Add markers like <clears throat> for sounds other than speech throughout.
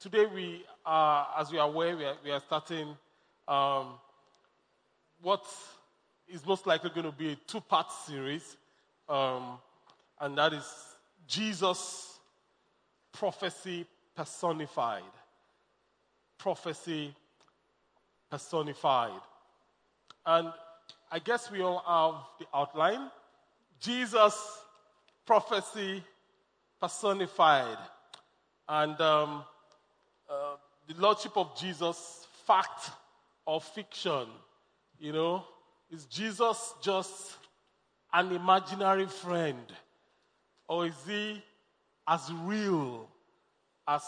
Today we are, as we are aware, we are, we are starting um, what is most likely going to be a two-part series, um, and that is Jesus' prophecy personified. Prophecy personified. And I guess we all have the outline. Jesus' prophecy personified. And um, uh, the Lordship of Jesus, fact or fiction? You know, is Jesus just an imaginary friend? Or is he as real as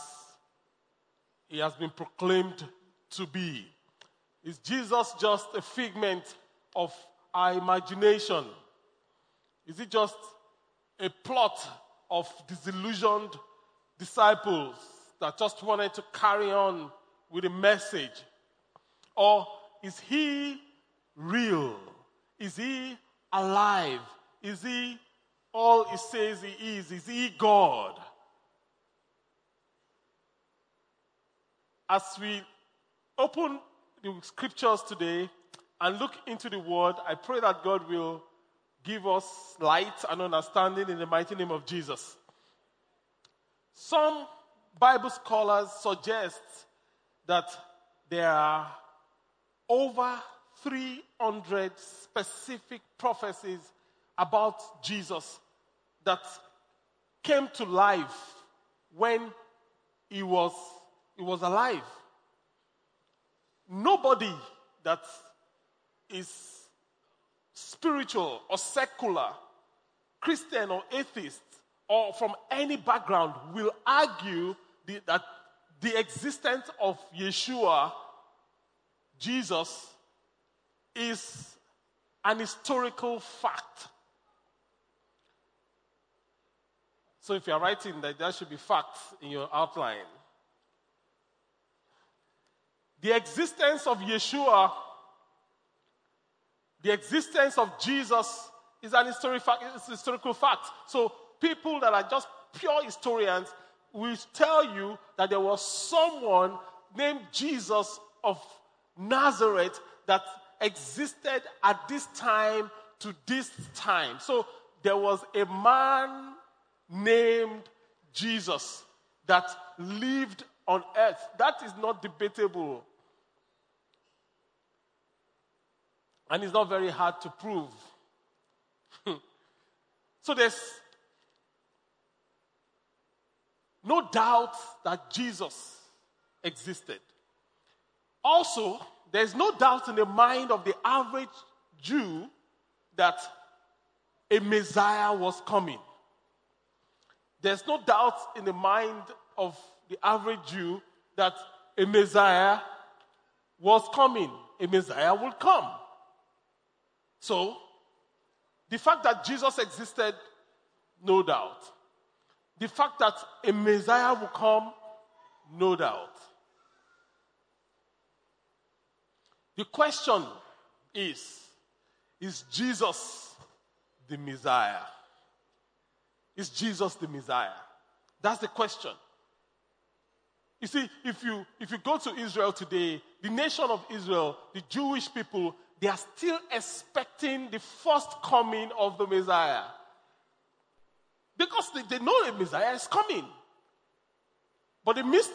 he has been proclaimed to be? Is Jesus just a figment of our imagination? Is it just a plot of disillusioned disciples that just wanted to carry on with a message? Or is he real? Is he alive? Is he all he says he is? Is he God? As we open the scriptures today and look into the word, I pray that God will give us light and understanding in the mighty name of Jesus. Some Bible scholars suggest that there are over 300 specific prophecies about Jesus that came to life when he was, he was alive. Nobody that is spiritual or secular, Christian or atheist, or from any background will argue the, that the existence of Yeshua, Jesus, is an historical fact. So if you're writing that, there should be facts in your outline. The existence of Yeshua, the existence of Jesus is an historical fact. So people that are just pure historians will tell you that there was someone named Jesus of Nazareth that existed at this time to this time. So there was a man named Jesus that lived on earth. That is not debatable. And it's not very hard to prove. <laughs> so there's no doubt that Jesus existed. Also, there's no doubt in the mind of the average Jew that a Messiah was coming. There's no doubt in the mind of the average Jew that a Messiah was coming. A Messiah will come. So, the fact that Jesus existed, no doubt. The fact that a Messiah will come, no doubt. The question is Is Jesus the Messiah? Is Jesus the Messiah? That's the question. You see, if you, if you go to Israel today, the nation of Israel, the Jewish people, they are still expecting the first coming of the Messiah. Because they, they know the Messiah is coming. But they missed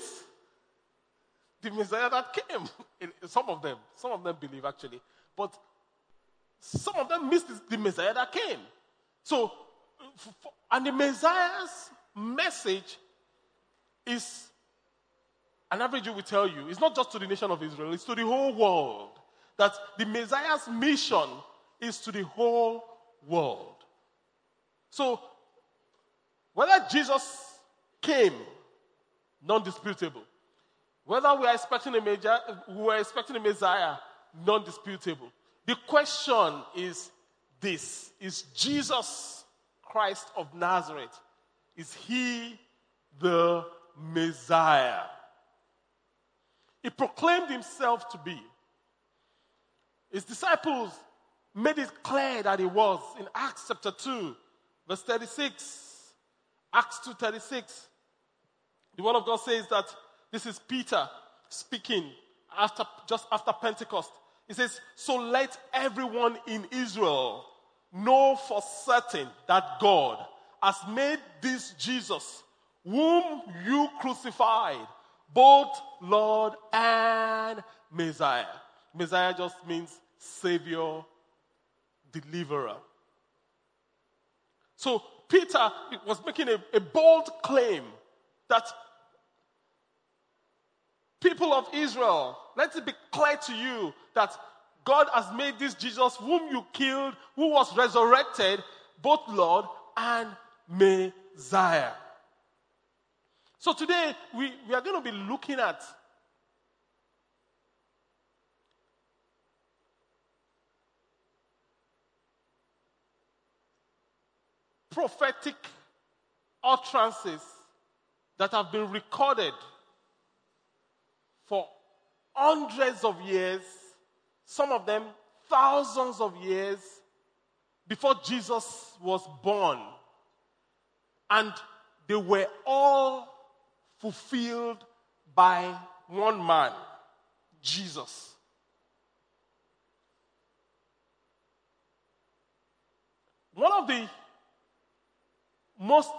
the Messiah that came. in Some of them, some of them believe actually. But some of them missed the Messiah that came. So, and the Messiah's message is, an average Jew will tell you, it's not just to the nation of Israel, it's to the whole world. That the Messiah's mission is to the whole world. So, whether Jesus came, non disputable. Whether we are expecting a major, we are expecting a Messiah, non disputable. The question is this Is Jesus Christ of Nazareth? Is he the Messiah? He proclaimed himself to be. His disciples made it clear that he was in Acts chapter 2, verse 36. Acts 2:36. The word of God says that this is Peter speaking after just after Pentecost. He says, "So let everyone in Israel know for certain that God has made this Jesus, whom you crucified, both Lord and Messiah. Messiah just means Savior, Deliverer. So Peter was making a, a bold claim that people of Israel, let it be clear to you that God has made this Jesus, whom you killed, who was resurrected, both Lord and Messiah. So today we, we are going to be looking at prophetic utterances that have been recorded for hundreds of years, some of them thousands of years before Jesus was born. And they were all fulfilled by one man, Jesus. One of the most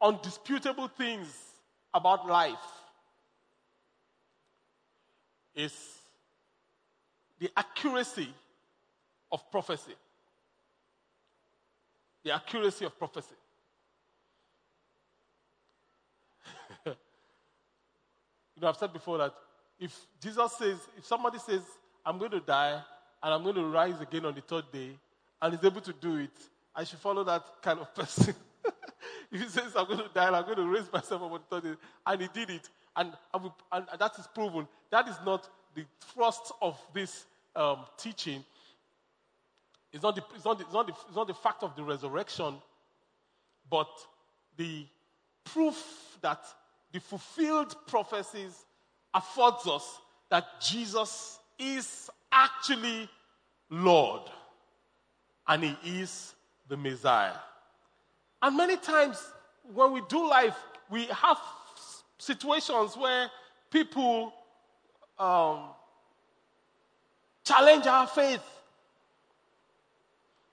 undisputable things about life is the accuracy of prophecy. The accuracy of prophecy. <laughs> you know, I've said before that if Jesus says, if somebody says, I'm going to die and I'm going to rise again on the third day, and is able to do it, I should follow that kind of <laughs> person. <laughs> if he says, I'm going to die and I'm going to raise myself up on the third day, and he did it, and, and, and that is proven, that is not the thrust of this um, teaching. It's not, the, it's, not the, it's, not the, it's not the fact of the resurrection, but the proof that the fulfilled prophecies affords us that Jesus is actually Lord and he is the Messiah. And many times when we do life, we have situations where people um, challenge our faith.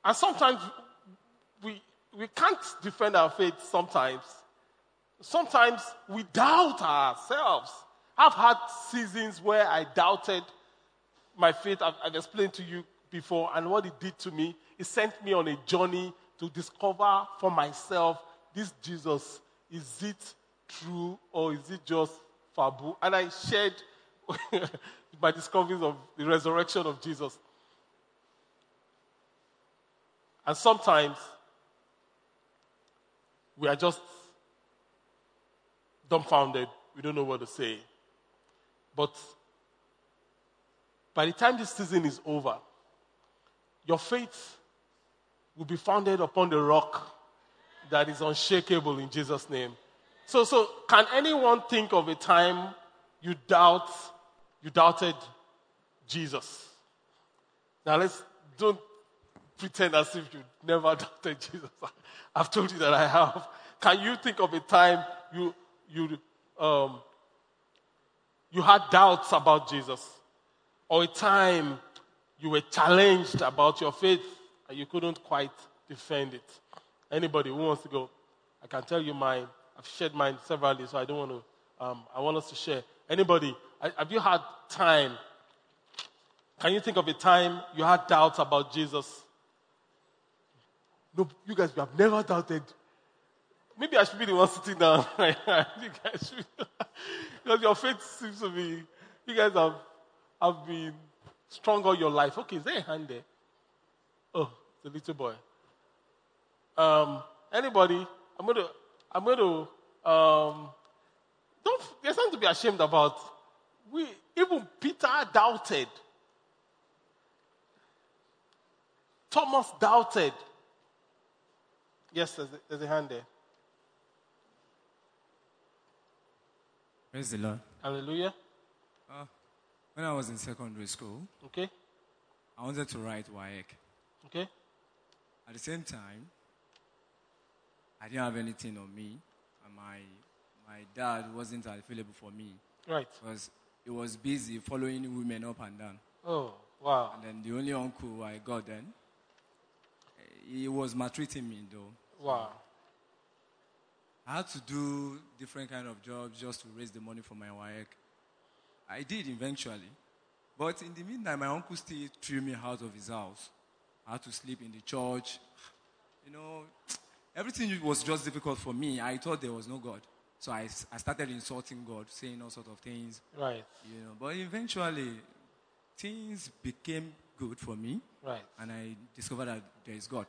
And sometimes we, we can't defend our faith sometimes. Sometimes we doubt ourselves. I've had seasons where I doubted my faith. I've, I've explained to you before, and what it did to me, it sent me on a journey to discover for myself this Jesus. Is it true or is it just fabu? And I shared <laughs> my discoveries of the resurrection of Jesus. And sometimes we are just dumbfounded. We don't know what to say. But by the time this season is over, your faith will be founded upon the rock that is unshakable in Jesus' name. So, so can anyone think of a time you doubt you doubted Jesus? Now let's don't pretend as if you never <laughs> doubted Jesus. <laughs> I've told you that I have. Can you think of a time you you um, you had doubts about Jesus, or a time you were challenged about your faith and you couldn't quite defend it. Anybody who wants to go? I can tell you mine. I've shared mine severally, so I don't want to. Um, I want us to share. Anybody? Have you had time? Can you think of a time you had doubts about Jesus? No, you guys, you have never doubted. Maybe I should be the one sitting down. <laughs> you guys should, because your faith seems to be. You guys have have been strong all your life. Okay, is there a hand there? Oh, the little boy. Um, anybody? I'm going to, I'm going to, um, don't, there's something to be ashamed about. We, even Peter doubted. Thomas doubted. Yes, there's a, there's a hand there. Praise the Lord. Hallelujah. Uh, when I was in secondary school, Okay. I wanted to write WAEC. Okay. At the same time, I didn't have anything on me, and my my dad wasn't available for me Right. because he was busy following women up and down. Oh, wow. And then the only uncle I got then, eh, he was maltreating me though. Wow. I had to do different kind of jobs just to raise the money for my WAEC. I did eventually. But in the meantime, my uncle still threw me out of his house. I had to sleep in the church. You know, everything was just difficult for me. I thought there was no God. So I, I started insulting God, saying all sorts of things, Right. you know. But eventually, things became good for me. Right. And I discovered that there is God.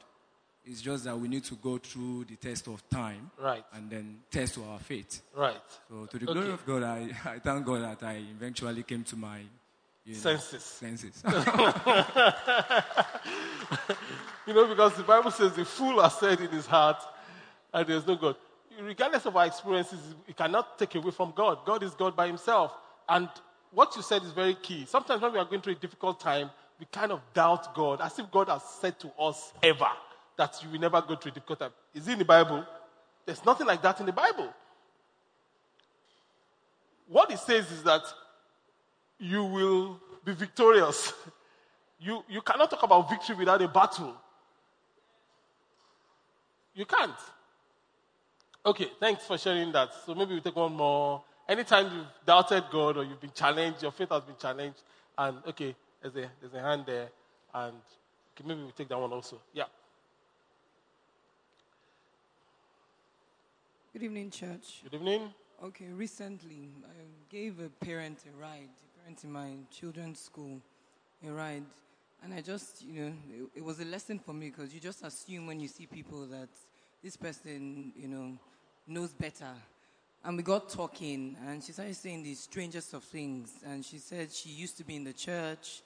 It's just that we need to go through the test of time Right. and then test our faith. Right. So to the glory Okay. of God, I, <laughs> I thank God that I eventually came to my you know, Senses. senses. <laughs> <laughs> You know, because the Bible says the fool has said in his heart, and there's no God. Regardless of our experiences, we cannot take away from God. God is God by himself. And what you said is very key. Sometimes when we are going through a difficult time, we kind of doubt God, as if God has said to us ever that you will never go through a difficult time. Is it in the Bible? There's nothing like that in the Bible. What it says is that you will be victorious. <laughs> You, you cannot talk about victory without a battle. You can't. Okay, thanks for sharing that. So maybe we take one more. Anytime you've doubted God or you've been challenged, your faith has been challenged, and okay, there's a, there's a hand there, and okay, maybe we take that one also. Yeah. Good evening, church. Good evening. Okay, recently I gave a parent a ride, a parent in my children's school, a ride. And I just, you know, it, it was a lesson for me because you just assume when you see people that this person, you know, knows better. And we got talking, and she started saying the strangest of things. And she said she used to be in the church,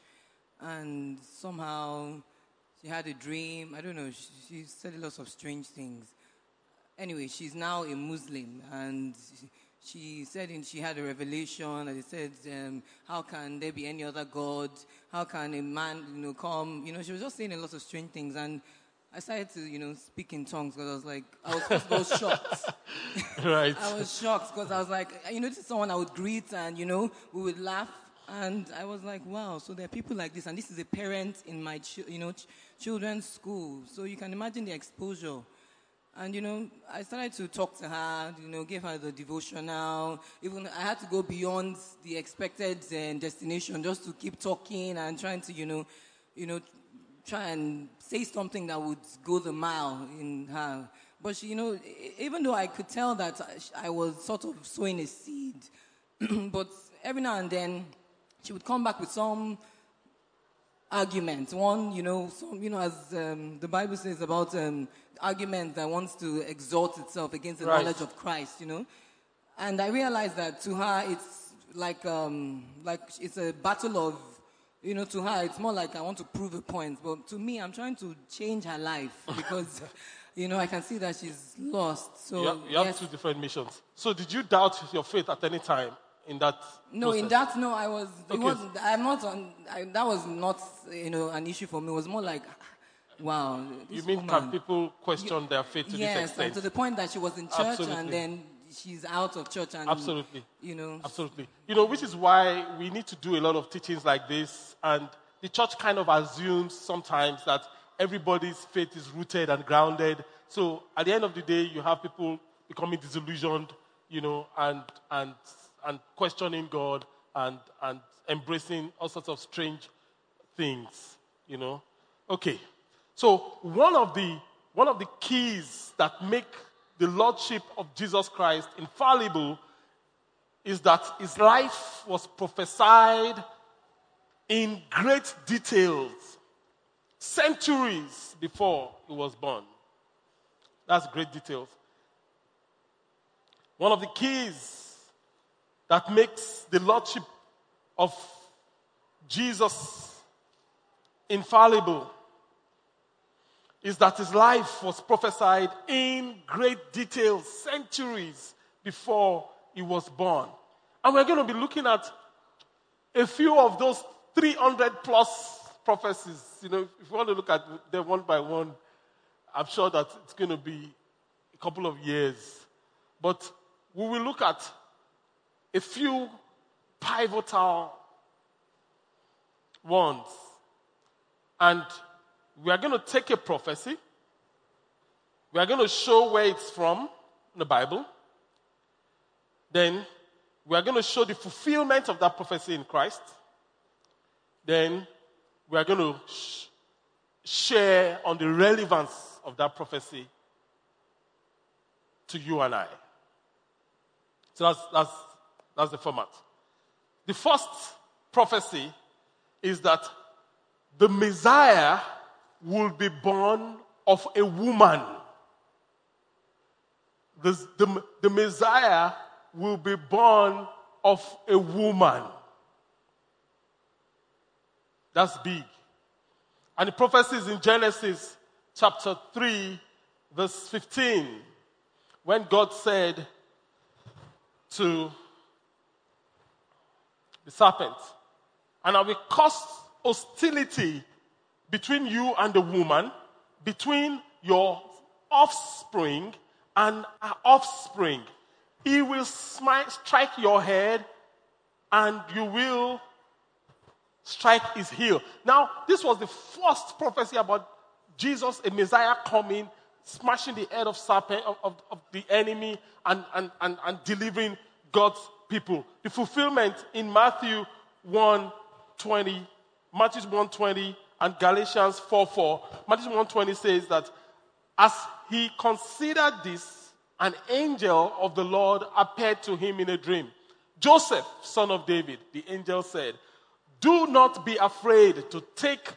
and somehow she had a dream. I don't know, she, she said lots of strange things anyway, she's now a Muslim, and she said in, she had a revelation, and it said, um, "How can there be any other god? How can a man, you know, come?" You know, she was just saying a lot of strange things, and I started to, you know, speak in tongues because I was like, I was, first of all shocked. <laughs> Right. I was shocked because I was like, you know, this is someone I would greet, and you know, we would laugh. And I was like, wow, so there are people like this, and this is a parent in my, chi- you know, ch- children's school. So you can imagine the exposure. And you know, I started to talk to her, you know, give her the devotional. Even I had to go beyond the expected uh, destination just to keep talking and trying to, you know, you know, try and say something that would go the mile in her. But she, you know, even though I could tell that I- I was sort of sowing a seed, <clears throat> but every now and then she would come back with some argument. One, you know, some, you know, as um, the Bible says about um, argument that wants to exalt itself against the knowledge of Christ, you know. And I realized that to her, it's like, um, like it's a battle of, you know, to her, it's more like I want to prove a point. But to me, I'm trying to change her life <laughs> because, you know, I can see that she's lost. So You have, you have yes. two different missions. So did you doubt your faith at any time in that? No, in that, no, I was. It Okay. wasn't. I'm not on. I, that was not, you know, an issue for me. It was more like, wow. You mean woman. can people question their faith to yes, this extent? and to the point that she was in church Absolutely. and then she's out of church and Absolutely. you know. Absolutely. You know, which is why we need to do a lot of teachings like this. And the church kind of assumes sometimes that everybody's faith is rooted and grounded. So at the end of the day, you have people becoming disillusioned, you know, and, and, and questioning God and, and embracing all sorts of strange things, you know. Okay. So one of the, one of the keys that make the Lordship of Jesus Christ infallible is that his life was prophesied in great details centuries before he was born. That's great details. One of the keys that makes the lordship of Jesus infallible is that his life was prophesied in great detail centuries before he was born. And we're going to be looking at a few of those 300 plus prophecies. You know, if you want to look at them one by one, I'm sure that it's going to be a couple of years. But we will look at a few pivotal ones. And we are going to take a prophecy. We are going to show where it's from in the Bible. Then we are going to show the fulfillment of that prophecy in Christ. Then we are going to sh- share on the relevance of that prophecy to you and I. So that's, that's, that's the format. The first prophecy is that the Messiah will be born of a woman. The, the, the Messiah will be born of a woman. That's big. And the prophecies in Genesis chapter 3, verse 15, when God said to the serpent, and I will cause hostility between you and the woman, between your offspring and her offspring. He will strike your head and you will strike his heel. Now, this was the first prophecy about Jesus, a Messiah coming, smashing the head of serpent of, of, of the enemy and, and, and, and delivering God's people. The fulfillment in Matthew 1 20, Matthew 1 20 and Galatians 4 4. Matthew 1 20 says that as he considered this, an angel of the Lord appeared to him in a dream. Joseph, son of David, the angel said, Do not be afraid to take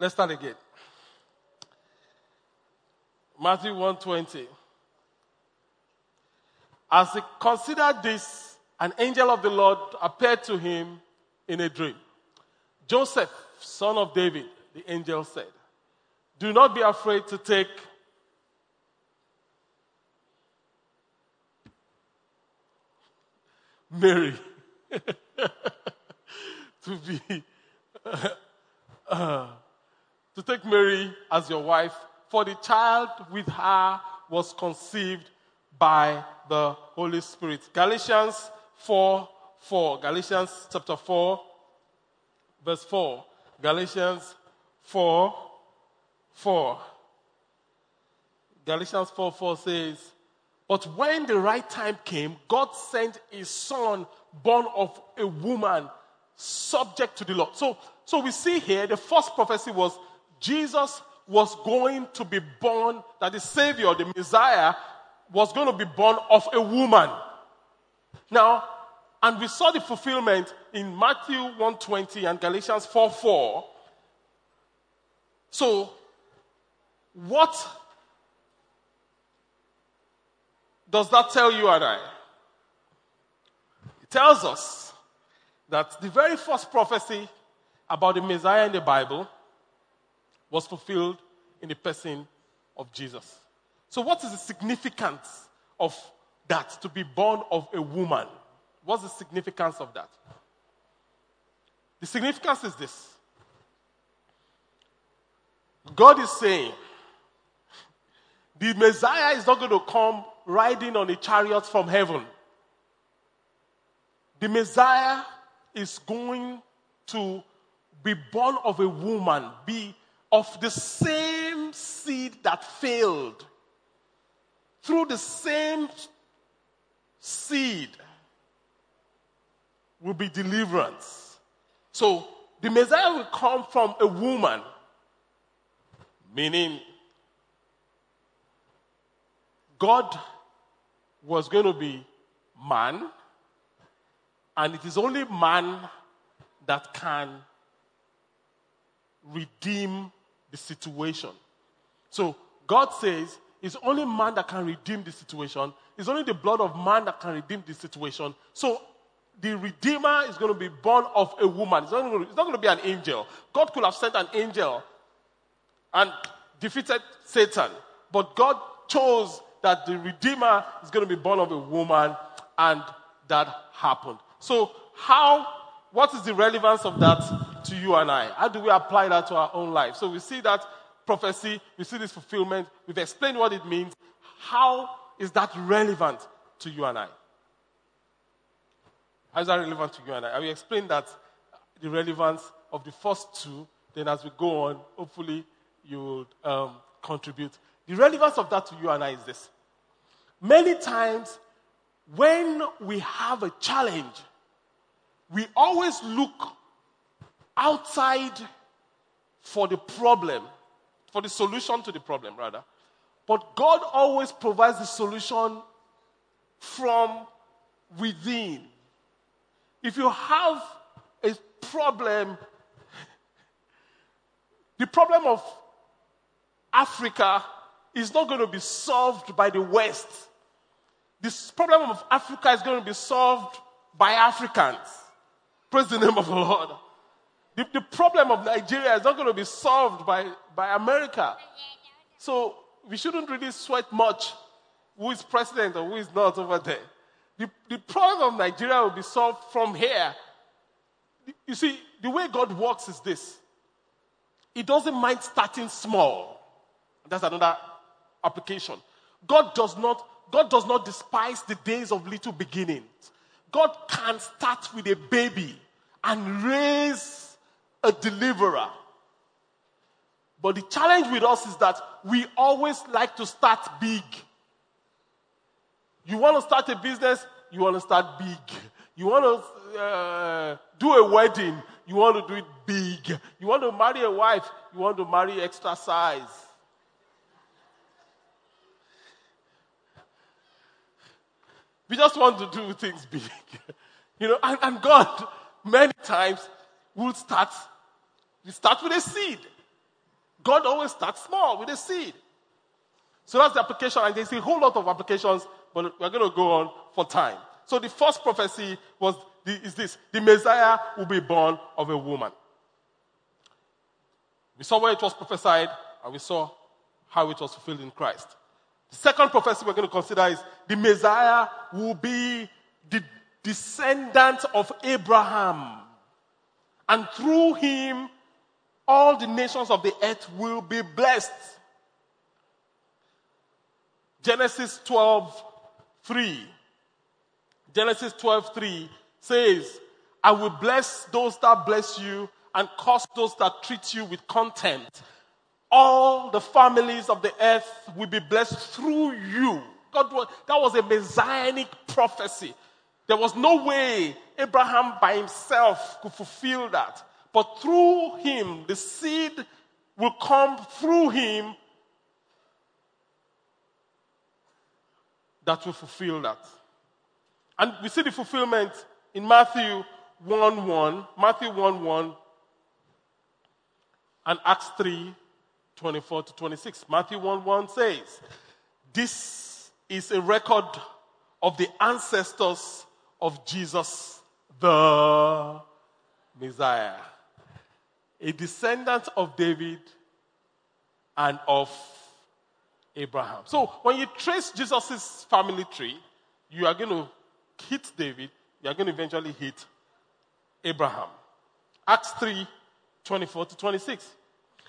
Let's start again. Matthew 120. As he considered this, an angel of the Lord appeared to him in a dream. Joseph, son of David, the angel said, Do not be afraid to take Mary <laughs> to be uh, <laughs> to take Mary as your wife, for the child with her was conceived by the Holy Spirit. Galatians 4 4. Galatians chapter 4, verse 4. Galatians 4 4. Galatians 4 4 says, But when the right time came, God sent a son born of a woman subject to the law. So, so we see here the first prophecy was Jesus was going to be born, that the Savior, the Messiah, was going to be born of a woman. Now, and we saw the fulfillment in Matthew 120 and Galatians 4 4. So, what does that tell you and I? It tells us that the very first prophecy about the Messiah in the Bible was fulfilled in the person of Jesus. So, what is the significance of that to be born of a woman? What's the significance of that? The significance is this God is saying, the Messiah is not going to come riding on a chariot from heaven. The Messiah is going to be born of a woman, be of the same seed that failed, through the same seed will be deliverance. So the Messiah will come from a woman, meaning God was going to be man, and it is only man that can redeem the situation. So God says It's only man that can redeem the situation. It's only the blood of man that can redeem the situation. So the Redeemer is going to be born of a woman. It's not, going to, it's not going to be an angel. God could have sent an angel and defeated Satan. But God chose that the Redeemer is going to be born of a woman, and that happened. So, how, what is the relevance of that to you and I? How do we apply that to our own life? So, we see that prophecy, we see this fulfillment, we've explained what it means. How is that relevant to you and I? How is that relevant to you and I? I will explain that the relevance of the first two. Then, as we go on, hopefully, you will um, contribute. The relevance of that to you and I is this. Many times, when we have a challenge, we always look outside for the problem for the solution to the problem, rather. But God always provides the solution from within. If you have a problem, the problem of Africa is not going to be solved by the West. This problem of Africa is going to be solved by Africans. Praise the name of the Lord. The, the problem of Nigeria is not going to be solved by, by America. So we shouldn't really sweat much who is president or who is not over there. The, the problem of Nigeria will be solved from here. You see, the way God works is this He doesn't mind starting small. That's another application. God does not, God does not despise the days of little beginnings. God can start with a baby and raise a deliverer. But the challenge with us is that we always like to start big. You want to start a business, you want to start big. You want to uh, do a wedding, you want to do it big. You want to marry a wife, you want to marry extra size. We just want to do things big. <laughs> you know, and, and God, many times, will start, we start with a seed. God always starts small with a seed. So that's the application, and there's a whole lot of applications, but we're going to go on for time. So the first prophecy was the, is this: the Messiah will be born of a woman. We saw where it was prophesied, and we saw how it was fulfilled in Christ. The second prophecy we're going to consider is the Messiah will be the descendant of Abraham and through him all the nations of the earth will be blessed. Genesis 12 3. Genesis 12 3 says, I will bless those that bless you and curse those that treat you with contempt. All the families of the earth will be blessed through you. God, that was a messianic prophecy. There was no way Abraham by himself could fulfill that. But through him, the seed will come through him that will fulfill that. And we see the fulfillment in Matthew 1 1, Matthew 1 1, and Acts 3 24 to 26. Matthew 1 1 says, This is a record of the ancestors of Jesus the Messiah, a descendant of David and of Abraham. So when you trace Jesus' family tree, you are going to hit David, you are going to eventually hit Abraham. Acts 3 24 to 26.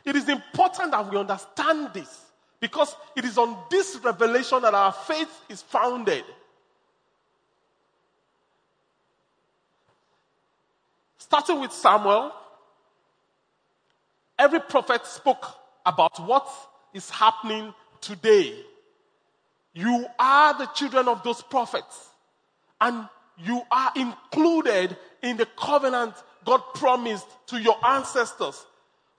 It is important that we understand this because it is on this revelation that our faith is founded. Starting with Samuel, every prophet spoke about what is happening today. You are the children of those prophets, and you are included in the covenant God promised to your ancestors.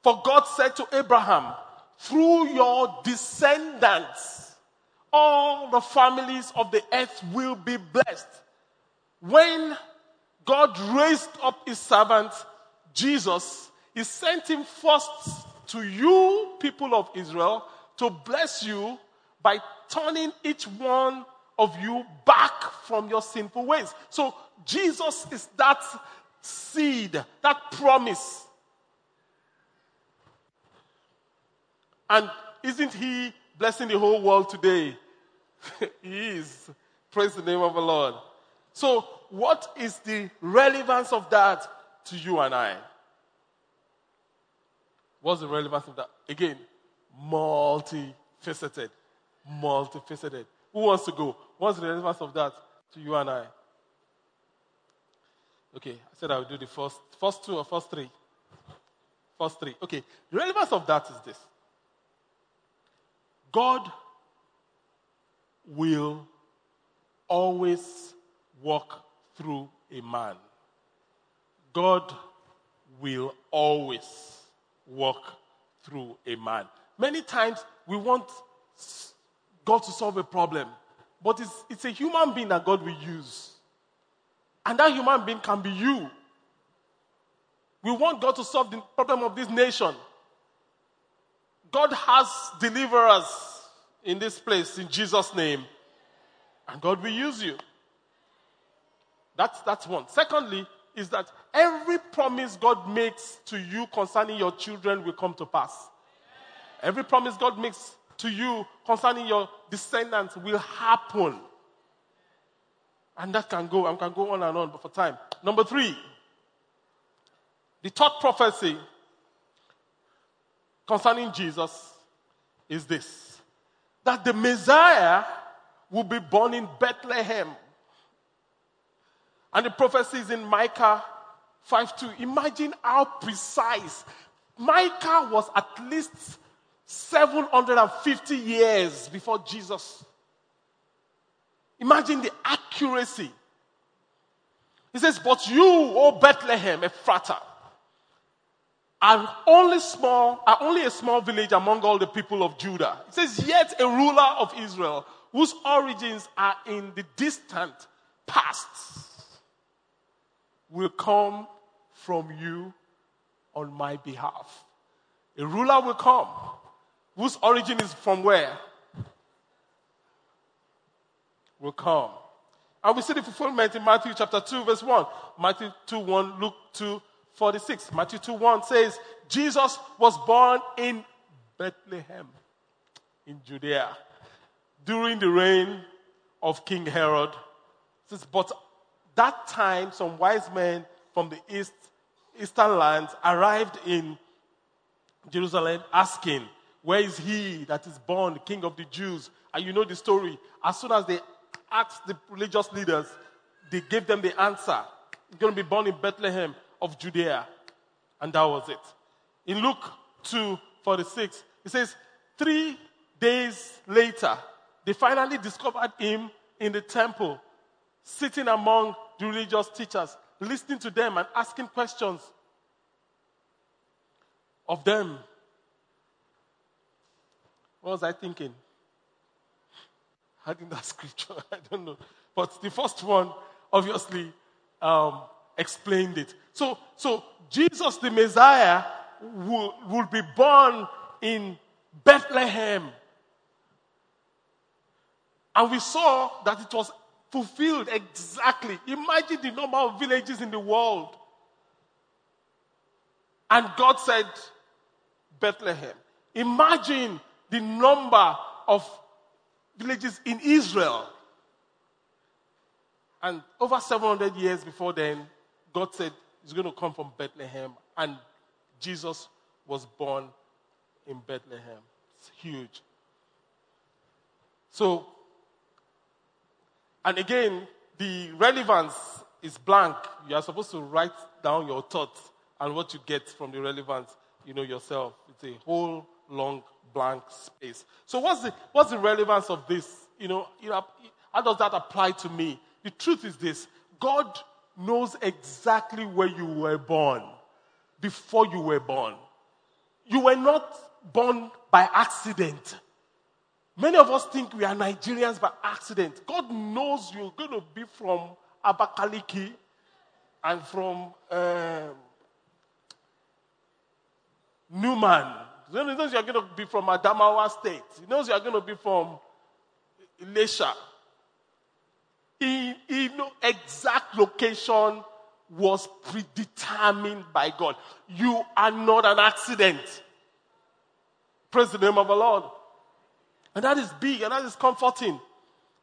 For God said to Abraham, through your descendants, all the families of the earth will be blessed. When God raised up his servant, Jesus. He sent him first to you, people of Israel, to bless you by turning each one of you back from your sinful ways. So Jesus is that seed, that promise. And isn't he blessing the whole world today? <laughs> he is. Praise the name of the Lord. So, what is the relevance of that to you and I? What's the relevance of that? Again, multifaceted. Multifaceted. Who wants to go? What's the relevance of that to you and I? Okay, I said I would do the first, first two or first three. First three. Okay, the relevance of that is this God will always walk through a man. God will always walk through a man. Many times we want God to solve a problem, but it's, it's a human being that God will use. And that human being can be you. We want God to solve the problem of this nation. God has deliverers in this place in Jesus' name. And God will use you. That's, that's one. Secondly, is that every promise God makes to you concerning your children will come to pass. Every promise God makes to you concerning your descendants will happen. And that can go, and can go on and on, but for time. Number three, the third prophecy concerning Jesus is this that the Messiah will be born in Bethlehem. And the prophecy is in Micah 5 2. Imagine how precise. Micah was at least 750 years before Jesus. Imagine the accuracy. He says, But you, O Bethlehem, Ephratah, are only small, are only a small village among all the people of Judah. It says, Yet a ruler of Israel, whose origins are in the distant past, will come from you on my behalf. A ruler will come whose origin is from where? Will come. And we see the fulfillment in Matthew chapter 2, verse 1. Matthew 2 1, Luke 2 46. Matthew 2 1 says, Jesus was born in Bethlehem, in Judea, during the reign of King Herod. Says, but that time, some wise men from the east, eastern lands arrived in Jerusalem asking, where is he that is born, king of the Jews? And you know the story. As soon as they asked the religious leaders, they gave them the answer. He's going to be born in Bethlehem of Judea. And that was it. In Luke 2 46, it says, Three days later, they finally discovered him in the temple, sitting among the religious teachers, listening to them and asking questions of them. What was I thinking? <laughs> Having that scripture, <laughs> I don't know. But the first one, obviously, um, explained it. So, so Jesus, the Messiah, will, will be born in Bethlehem. And we saw that it was fulfilled exactly. Imagine the number of villages in the world. And God said, Bethlehem. Imagine the number of villages in Israel. And over 700 years before then, God said he's going to come from Bethlehem, and Jesus was born in Bethlehem. It's huge. So, and again, the relevance is blank. You are supposed to write down your thoughts and what you get from the relevance, you know, yourself. It's a whole long blank space. So what's the, what's the relevance of this? You know, you know, how does that apply to me? The truth is this God knows exactly where you were born before you were born. You were not born by accident. Many of us think we are Nigerians by accident. God knows you're going to be from Abakaliki and from um, Newman he knows you're going to be from Adamawa State. He knows you're going to be from Elisha. He, he exact location was predetermined by God. You are not an accident. Praise the name of the Lord. And that is big and that is comforting.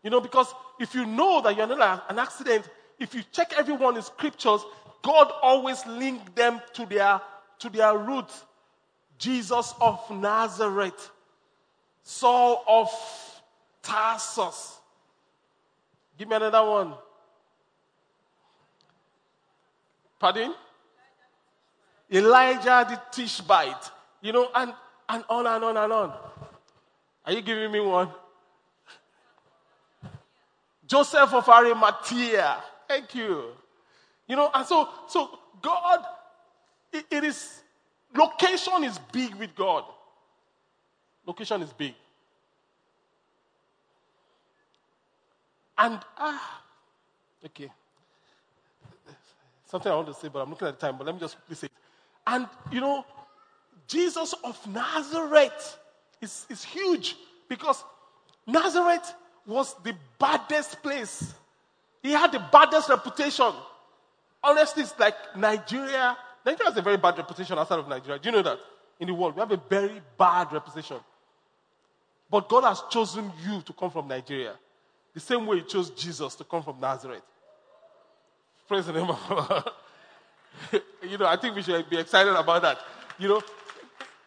You know, because if you know that you're not an accident, if you check everyone in scriptures, God always linked them to their, to their roots. Jesus of Nazareth, Saul of Tarsus. Give me another one. Pardon? Elijah the Tishbite. You know, and, and on and on and on. Are you giving me one? Joseph of Arimathea. Thank you. You know, and so, so God, it, it is, location is big with God. Location is big. And, ah, okay. Something I want to say, but I'm looking at the time, but let me just quickly say it. And, you know, Jesus of Nazareth is huge because Nazareth was the baddest place. He had the baddest reputation. Honestly, it's like Nigeria. Nigeria has a very bad reputation outside of Nigeria. Do you know that? In the world, we have a very bad reputation. But God has chosen you to come from Nigeria. The same way He chose Jesus to come from Nazareth. Praise the name of God. <laughs> you know, I think we should be excited about that. You know,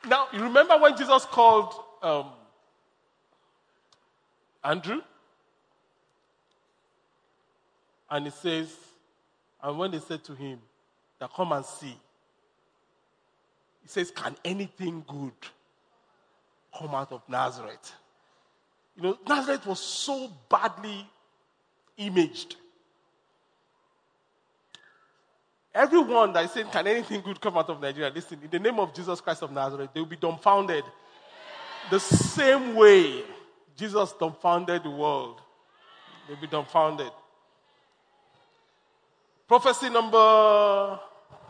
now you remember when Jesus called um, Andrew? And he says, and when they said to him, that come and see, he says, Can anything good come out of Nazareth? You know, Nazareth was so badly imaged. Everyone that is saying, Can anything good come out of Nigeria? Listen, in the name of Jesus Christ of Nazareth, they will be dumbfounded. The same way Jesus dumbfounded the world, they'll be dumbfounded. Prophecy number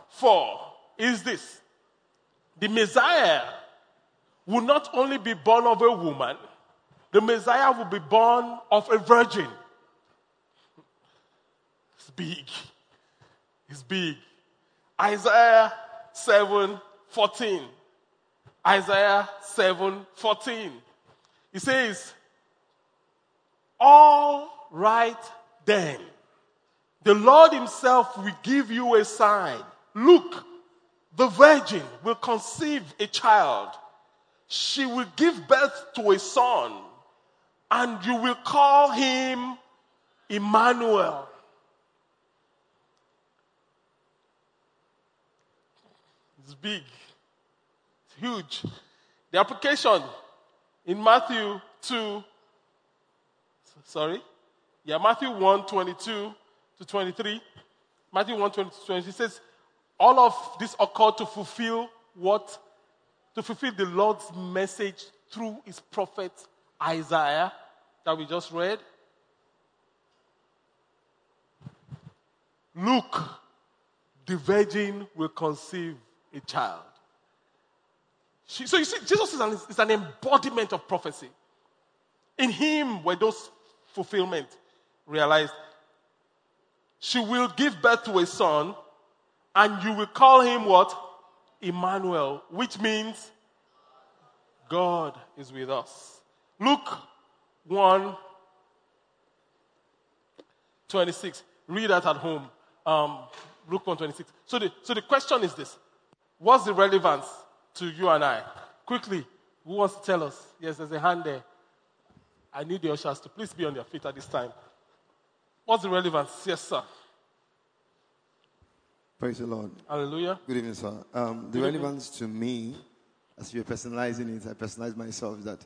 four is this the Messiah will not only be born of a woman, the Messiah will be born of a virgin. It's big. It's big. Isaiah 7 14. Isaiah 7 14. He says, All right then. The Lord Himself will give you a sign. Look, the virgin will conceive a child. She will give birth to a son, and you will call him Emmanuel. It's big, it's huge. The application in Matthew 2, sorry, yeah, Matthew 1 22 to 23. Matthew 1 20 to 20 says, All of this occurred to fulfill what? To fulfill the Lord's message through his prophet Isaiah that we just read. Look, the virgin will conceive a child. She, so you see, Jesus is an, is an embodiment of prophecy. In him were those fulfillment realized. She will give birth to a son, and you will call him what? Emmanuel, which means God is with us. Luke 1 26. Read that at home. Um, Luke 1 26. So the, so the question is this What's the relevance to you and I? Quickly, who wants to tell us? Yes, there's a hand there. I need the ushers to please be on their feet at this time. What's the relevance? Yes, sir. Praise the Lord. Hallelujah. Good evening, sir. Um, the Good relevance to me, as you're personalizing it, I personalize myself, is that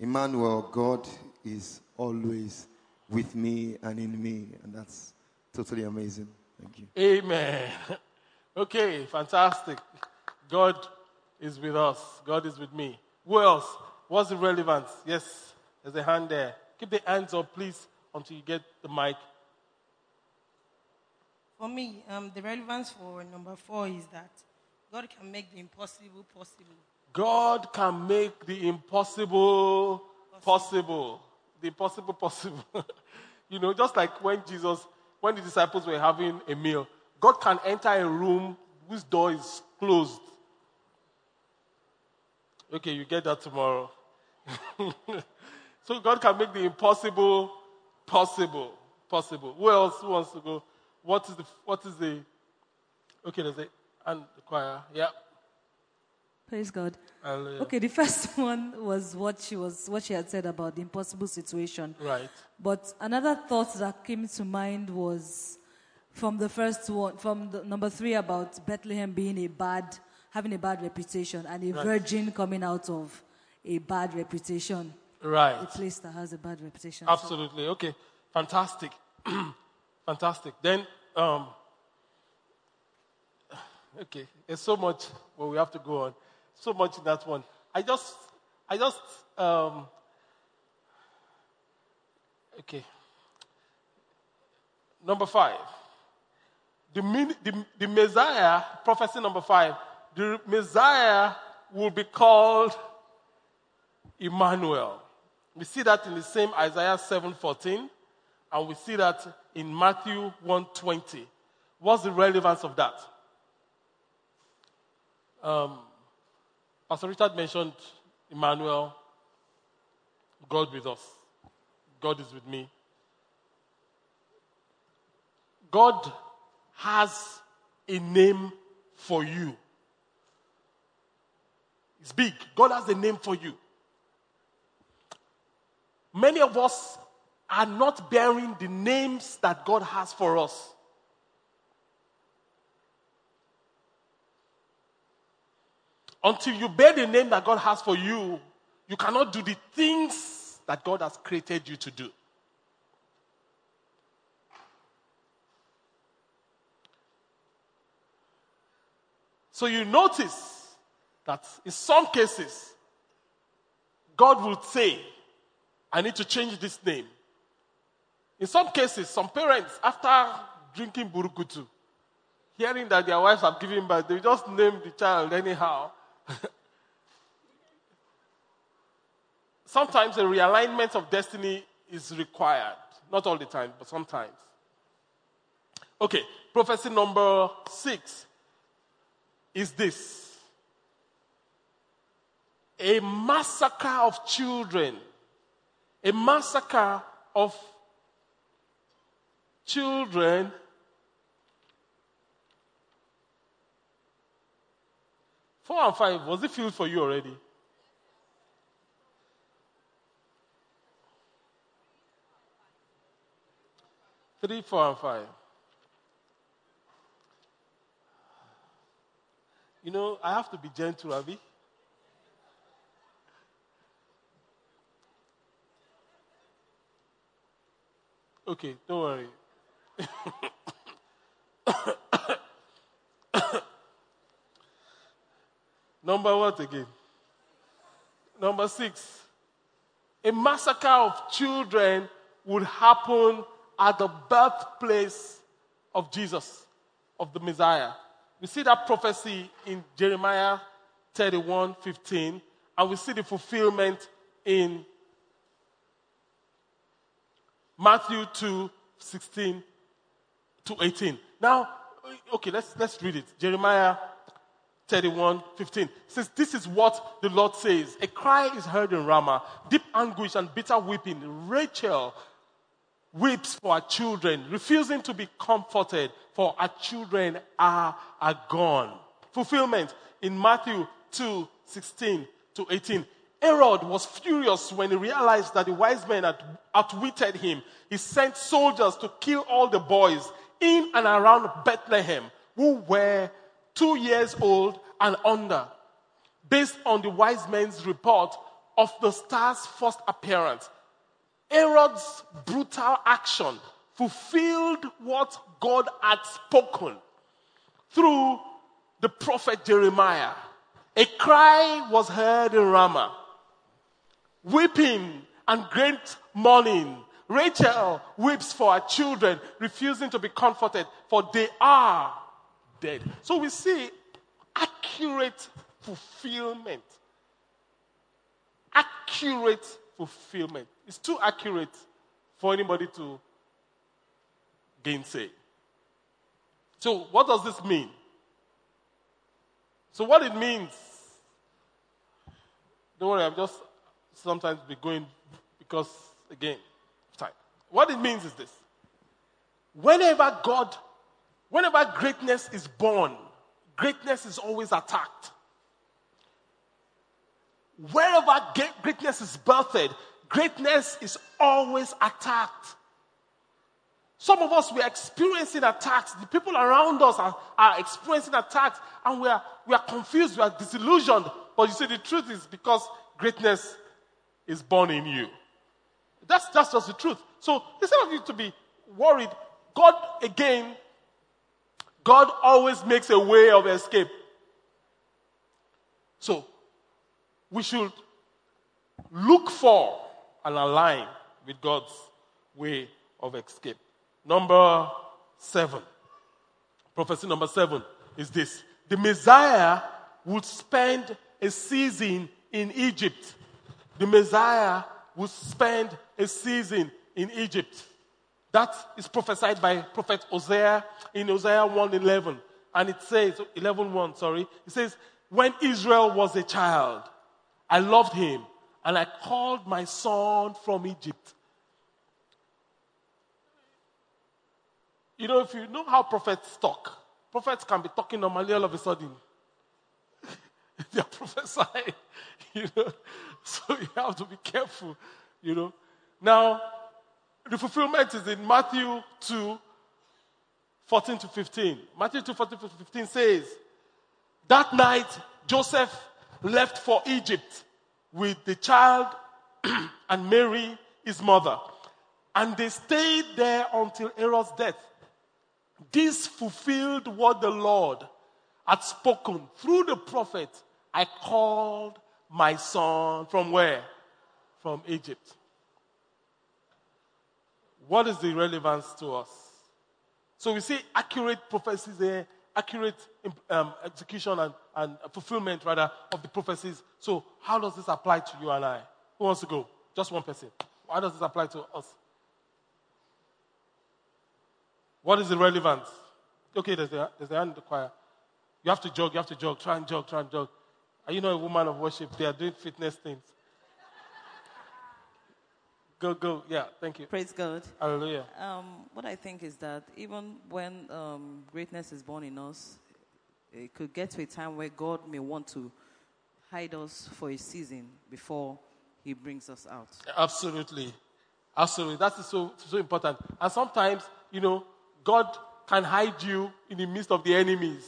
Emmanuel, God is always with me and in me, and that's totally amazing. Thank you. Amen. <laughs> Okay, fantastic. God is with us. God is with me. Who else? What's the relevance? Yes, there's a hand there. Keep the hands up, please, until you get the mic. For me, um, the relevance for number four is that God can make the impossible possible. God can make the impossible possible. the impossible possible. <laughs> you know, just like when Jesus, when the disciples were having a meal, God can enter a room whose door is closed. Okay, you get that tomorrow. <laughs> so God can make the impossible possible. Possible. Who else wants to go? What is the what is the okay, there's a and the choir. Yeah. Praise God. Hallelujah. Okay, the <laughs> first one was what she was what she had said about the impossible situation. Right. But another thought that came to mind was from the first one, from the number three about Bethlehem being a bad, having a bad reputation, and a Right. virgin coming out of a bad reputation, Right. a place that has a bad reputation. So- Absolutely. Okay. Fantastic. <clears throat> Fantastic. Then, um, okay, there's so much where we have to go on. So much in that one. I just, I just, um, okay. Number five. The, the, the Messiah, prophecy number five, the Messiah will be called Emmanuel. We see that in the same Isaiah 7:14, and we see that in Matthew 1:20. What's the relevance of that? Um, Pastor Richard mentioned Emmanuel, God with us. God is with me. God has a name for you. It's big. God has a name for you. Many of us are not bearing the names that God has for us. Until you bear the name that God has for you, you cannot do the things that God has created you to do. So you notice that in some cases, God will say, I need to change this name. In some cases, some parents, after drinking burukutu, hearing that their wives have given birth, they just name the child anyhow. <laughs> sometimes a realignment of destiny is required. Not all the time, but sometimes. Okay, prophecy number six is this a massacre of children, a massacre of children Four and five, was it filled for you already? Three, four, and five. You know, I have to be gentle, Abby. Okay, don't worry. <coughs> Number what again? Number six. A massacre of children would happen at the birthplace of Jesus, of the Messiah. We see that prophecy in Jeremiah 31 15, and we see the fulfillment in Matthew 2 16 to 18. Now, okay, let's, let's read it. Jeremiah 31 15 It says, This is what the Lord says. A cry is heard in Ramah, deep anguish and bitter weeping. Rachel weeps for her children, refusing to be comforted, for our children are, are gone. Fulfillment in Matthew 2 16 to 18. Herod was furious when he realized that the wise men had outwitted him. He sent soldiers to kill all the boys in and around Bethlehem who were two years old and under, based on the wise men's report of the star's first appearance. Herod's brutal action fulfilled what God had spoken through the prophet Jeremiah. A cry was heard in Ramah, weeping and great mourning. Rachel weeps for her children, refusing to be comforted, for they are dead. So we see accurate fulfillment. Accurate fulfillment. It's too accurate for anybody to gainsay. So, what does this mean? So, what it means, don't worry, I'm just sometimes be going because, again, time. What it means is this whenever God, whenever greatness is born, greatness is always attacked. Wherever greatness is birthed, greatness is always attacked. Some of us, we are experiencing attacks. The people around us are, are experiencing attacks, and we are, we are confused, we are disillusioned. But you see, the truth is because greatness is born in you. That's, that's just the truth. So instead of you to be worried, God, again, God always makes a way of escape. So we should look for and align with God's way of escape. Number seven, prophecy number seven is this the Messiah would spend a season in Egypt. The Messiah would spend a season in Egypt. That is prophesied by Prophet Hosea in Hosea 1:11. And it says, 11:1, sorry. It says, When Israel was a child, I loved him, and I called my son from Egypt. You know, if you know how prophets talk, prophets can be talking normally all of a sudden. <laughs> they are prophesying, <laughs> you know. So you have to be careful, you know. Now, the fulfillment is in Matthew 2 14 to 15. Matthew 2 14 to 15 says, That night Joseph left for Egypt with the child <clears throat> and Mary, his mother. And they stayed there until Herod's death. This fulfilled what the Lord had spoken through the prophet. I called my son from where? From Egypt. What is the relevance to us? So we see accurate prophecies there, accurate um, execution and, and fulfillment, rather, of the prophecies. So, how does this apply to you and I? Who wants to go? Just one person. How does this apply to us? What is the relevance? Okay, there's the, there's the hand in the choir. You have to jog, you have to jog. Try and jog, try and jog. Are you not a woman of worship? They are doing fitness things. Go, go. Yeah, thank you. Praise God. Hallelujah. Um, what I think is that even when um, greatness is born in us, it could get to a time where God may want to hide us for a season before He brings us out. Absolutely. Absolutely. That is so, so important. And sometimes, you know, God can hide you in the midst of the enemies.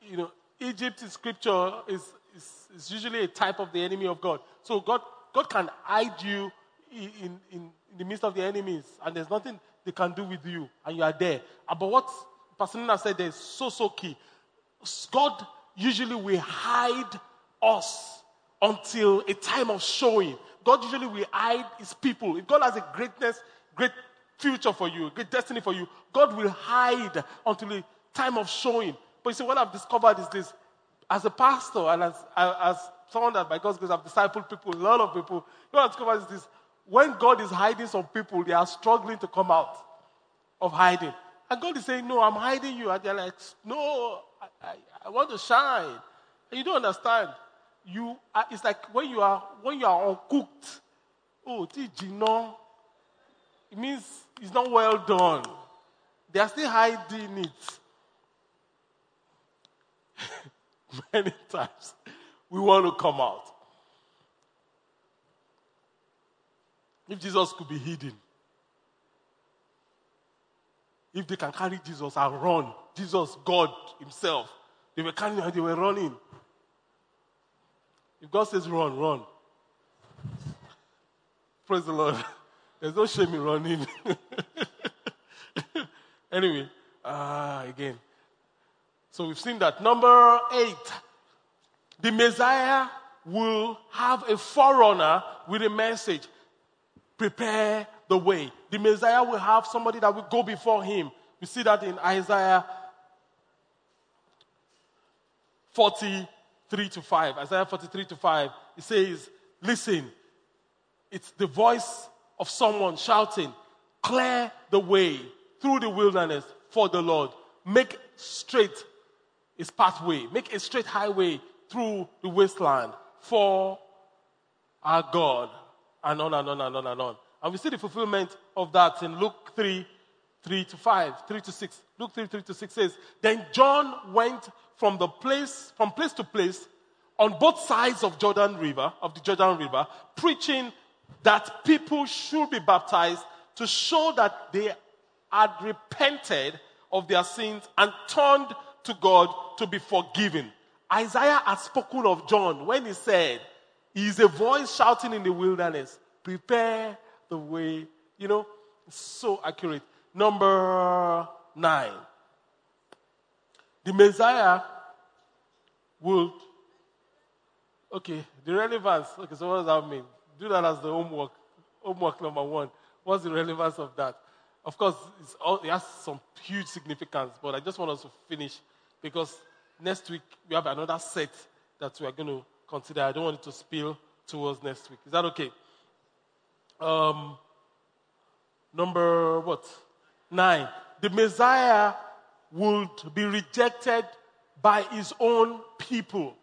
You know, Egypt in scripture is, is, is usually a type of the enemy of God. So God, God can hide you in, in, in, the midst of the enemies, and there's nothing they can do with you, and you are there. Uh, but what Pastor said there is so, so key. God usually will hide us until a time of showing. God usually will hide his people. If God has a greatness, great future for you, great destiny for you, God will hide until the time of showing. But you see, what I've discovered is this. As a pastor and as, as someone that by God's grace I've discipled people, a lot of people, You what I've discovered is this when God is hiding some people, they are struggling to come out of hiding. And God is saying, No, I'm hiding you. And they're like, No, I, I, I want to shine. And you don't understand. You, it's like when you are when you are uncooked. Oh, you know, it means it's not well done. They are still hiding it. <laughs> Many times we want to come out. If Jesus could be hidden, if they can carry Jesus and run, Jesus, God Himself, they were carrying and they were running. If God says run, run. <laughs> Praise the Lord. There's no shame in running. <laughs> anyway, uh, again. So we've seen that. Number eight. The Messiah will have a forerunner with a message prepare the way. The Messiah will have somebody that will go before him. We see that in Isaiah 43 to 5. Isaiah 43 to 5. It says, Listen, It's the voice of someone shouting, Clear the way through the wilderness for the Lord. Make straight his pathway. Make a straight highway through the wasteland for our God. And on and on and on and on. And we see the fulfillment of that in Luke 3 3 to 5, 3 to 6. Luke 3 3 to 6 says, Then John went from the place, from place to place on both sides of Jordan River, of the Jordan River, preaching that people should be baptized to show that they had repented of their sins and turned to God to be forgiven. Isaiah had spoken of John when he said, He is a voice shouting in the wilderness, prepare the way. You know, so accurate. Number nine. The Messiah would, okay, the relevance. Okay, so what does that mean? Do that as the homework. Homework number one. What's the relevance of that? Of course, all, it has some huge significance, but I just want us to finish because next week we have another set that we are going to consider. I don't want it to spill towards next week. Is that okay? Um, number what? Nine. The Messiah would be rejected by his own people.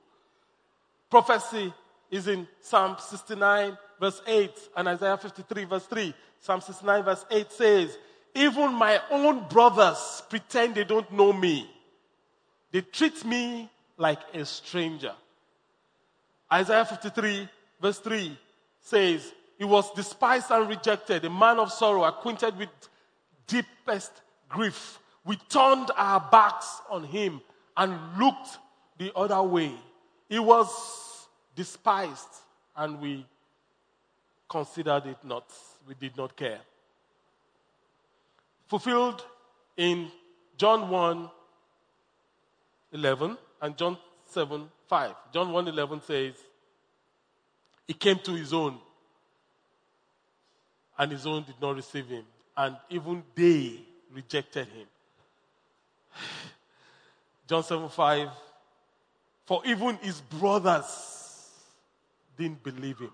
Prophecy is in Psalm 69, verse 8, and Isaiah 53, verse 3. Psalm 69, verse 8 says, Even my own brothers pretend they don't know me. They treat me like a stranger. Isaiah 53, verse 3 says, He was despised and rejected, a man of sorrow, acquainted with deepest grief. We turned our backs on him and looked the other way. He was despised and we considered it not. We did not care. Fulfilled in John 1 11 and John 7 5. John 1 11 says, He came to his own, and his own did not receive him, and even they rejected him. <sighs> John 7 5. For even his brothers didn't believe him.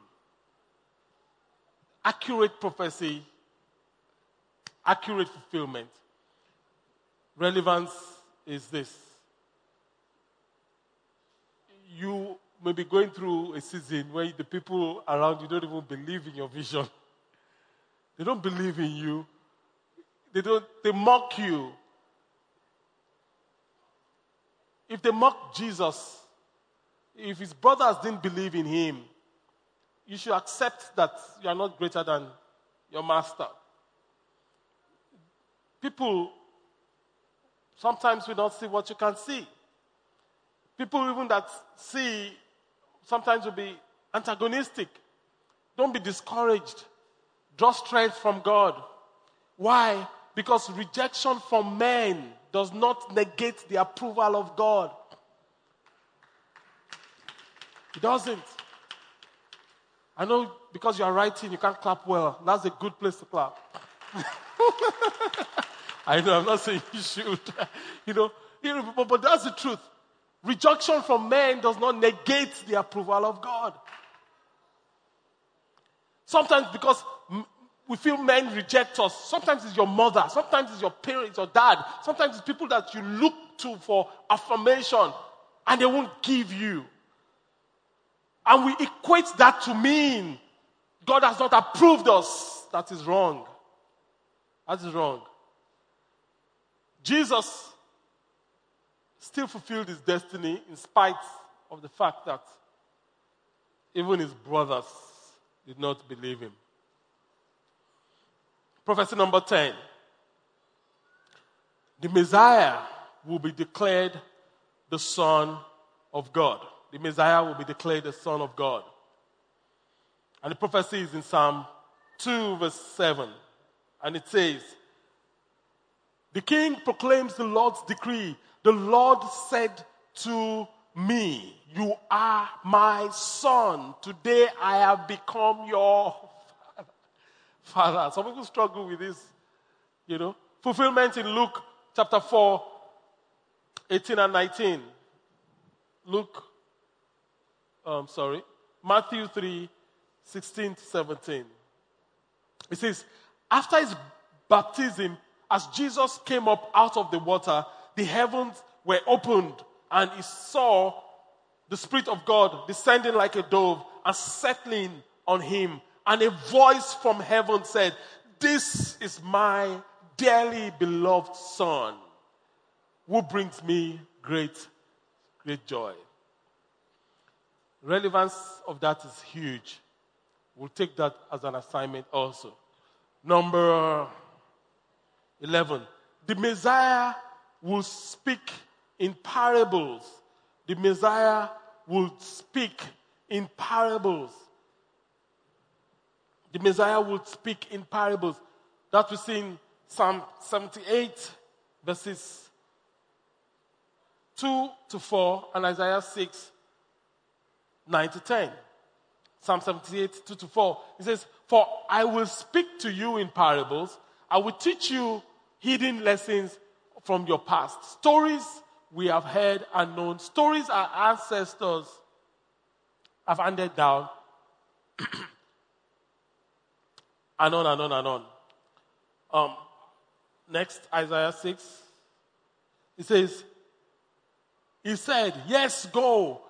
Accurate prophecy, accurate fulfillment. Relevance is this. You may be going through a season where the people around you don't even believe in your vision. They don't believe in you. They don't they mock you. If they mock Jesus, if his brothers didn't believe in him, you should accept that you are not greater than your master. People sometimes we don't see what you can see. People even that see sometimes will be antagonistic. Don't be discouraged. Draw strength from God. Why? Because rejection from men does not negate the approval of God. It doesn't. I know because you are writing, you can't clap well. That's a good place to clap. <laughs> I know, I'm not saying you should. <laughs> you know, but, but that's the truth. Rejection from men does not negate the approval of God. Sometimes because we feel men reject us. Sometimes it's your mother. Sometimes it's your parents, your dad. Sometimes it's people that you look to for affirmation and they won't give you. And we equate that to mean God has not approved us. That is wrong. That is wrong. Jesus still fulfilled his destiny in spite of the fact that even his brothers did not believe him. Prophecy number 10. The Messiah will be declared the Son of God. The Messiah will be declared the Son of God. And the prophecy is in Psalm 2, verse 7. And it says, The king proclaims the Lord's decree. The Lord said to me, You are my son. Today I have become your <laughs> Father. Some people struggle with this, you know. Fulfillment in Luke chapter 4, 18 and 19. Luke, um, sorry, Matthew 3, 16 to 17. It says, After his baptism, as Jesus came up out of the water, the heavens were opened, and he saw the Spirit of God descending like a dove and settling on him. And a voice from heaven said, This is my dearly beloved Son, who brings me great, great joy. Relevance of that is huge. We'll take that as an assignment also. Number uh, 11. The Messiah will speak in parables. The Messiah will speak in parables. The Messiah will speak in parables. That we see in Psalm 78, verses 2 to 4, and Isaiah 6, 9 to 10. Psalm 78, 2 to 4. He says, For I will speak to you in parables, I will teach you hidden lessons from your past. Stories we have heard and known, stories our ancestors have handed down, <clears throat> and on and on and on. Um, next, Isaiah 6. It says, He said, Yes, go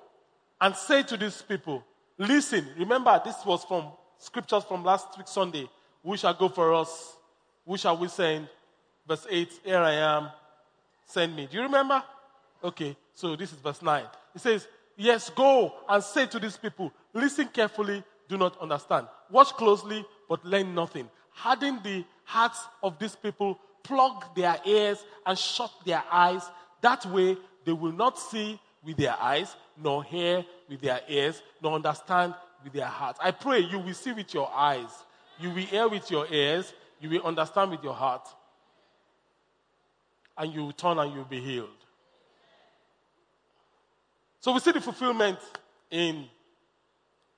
and say to these people, Listen, remember, this was from scriptures from last week Sunday. Who shall go for us? Who shall we send? Verse 8, Here I am, send me. Do you remember? Okay, so this is verse 9. It says, Yes, go and say to these people, Listen carefully, do not understand. Watch closely, but learn nothing. Harden the hearts of these people, plug their ears, and shut their eyes. That way, they will not see with their eyes, nor hear with their ears, nor understand with their hearts. I pray you will see with your eyes, you will hear with your ears, you will understand with your heart, and you will turn and you will be healed. So we see the fulfillment in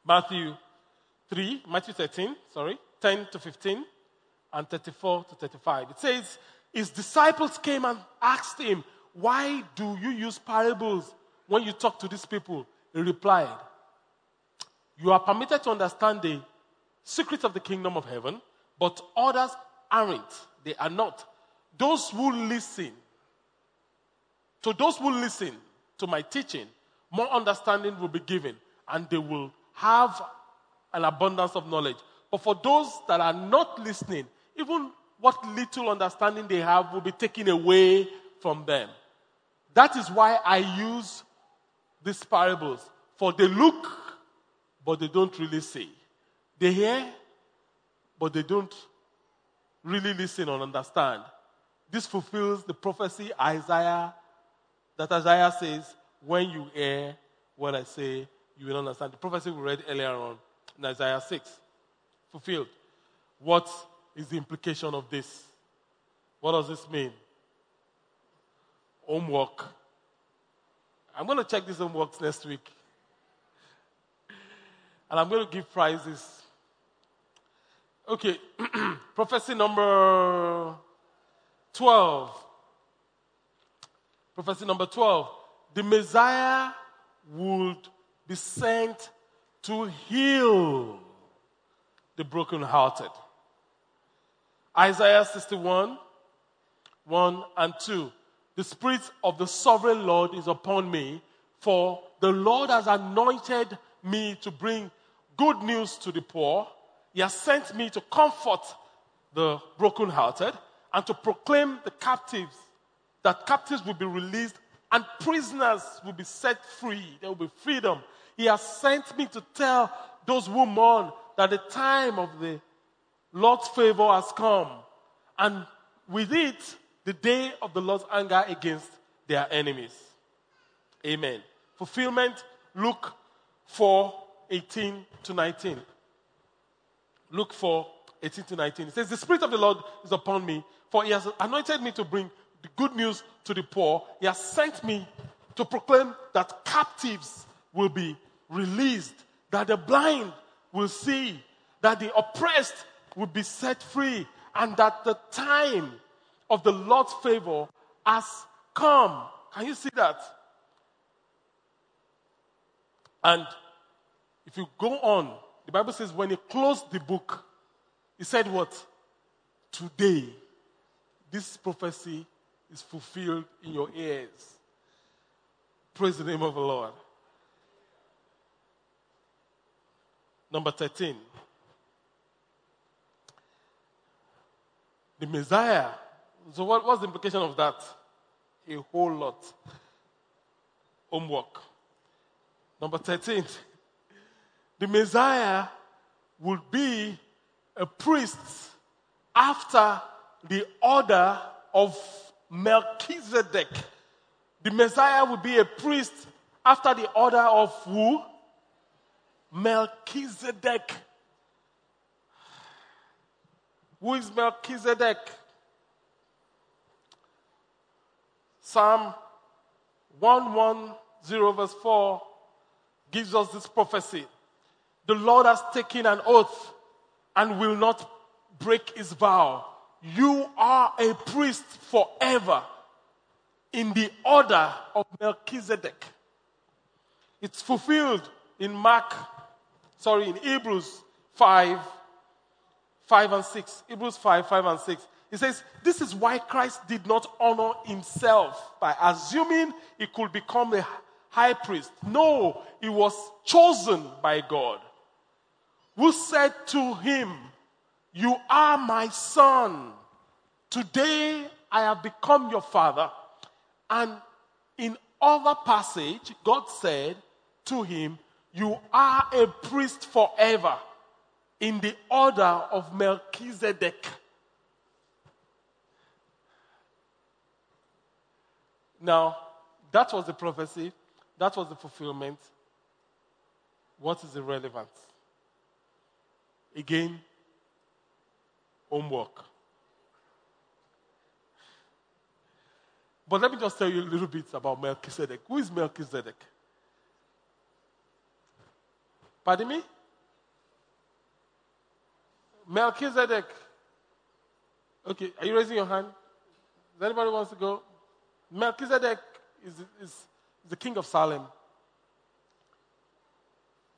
Matthew 3, Matthew 13, sorry, 10 to 15, and 34 to 35. It says, His disciples came and asked him, Why do you use parables when you talk to these people? He replied, You are permitted to understand the secrets of the kingdom of heaven, but others aren't. They are not. Those who listen, to those who listen to my teaching, more understanding will be given, and they will have an abundance of knowledge. But for those that are not listening, even what little understanding they have will be taken away from them. That is why I use these parables. For they look, but they don't really see. They hear, but they don't really listen or understand. This fulfills the prophecy Isaiah that Isaiah says, when you hear what I say, you will understand. The prophecy we read earlier on in Isaiah 6. Fulfilled. What is the implication of this? What does this mean? Homework. I'm going to check these homeworks next week. <laughs> And I'm going to give prizes. Okay, <clears throat> prophecy number 12. Prophecy number 12 the Messiah would be sent to heal the brokenhearted. Isaiah 61, 1 and 2. The Spirit of the sovereign Lord is upon me, for the Lord has anointed me to bring good news to the poor. He has sent me to comfort the brokenhearted and to proclaim the captives that captives will be released and prisoners will be set free. There will be freedom. He has sent me to tell those who mourn that the time of the Lord's favor has come. And with it, the day of the Lord's anger against their enemies. Amen. Fulfillment, Luke 4 18 to 19. Luke 4 18 to 19. It says, The Spirit of the Lord is upon me, for he has anointed me to bring the good news to the poor. He has sent me to proclaim that captives will be released, that the blind will see, that the oppressed will be set free, and that the time of the Lord's favor has come. Can you see that? And if you go on the Bible says when he closed the book, he said, What? Today, this prophecy is fulfilled in your ears. Praise the name of the Lord. Number 13. The Messiah. So, what, what's the implication of that? A whole lot. Homework. Number 13. The Messiah will be a priest after the order of Melchizedek. The Messiah will be a priest after the order of who? Melchizedek. Who is Melchizedek? Psalm 110, verse 4 gives us this prophecy. The Lord has taken an oath and will not break his vow. You are a priest forever in the order of Melchizedek. It's fulfilled in Mark, sorry, in Hebrews 5, 5 and 6. Hebrews 5, 5 and 6. He says, This is why Christ did not honor himself by assuming he could become a high priest. No, he was chosen by God, who said to him, You are my son. Today I have become your father. And in other passage, God said to him, You are a priest forever in the order of Melchizedek. Now, that was the prophecy, that was the fulfillment. What is the relevance? Again, homework. But let me just tell you a little bit about Melchizedek. Who is Melchizedek? Pardon me? Melchizedek. Okay, are you raising your hand? Does anybody wants to go? Melchizedek is, is, the king of Salem.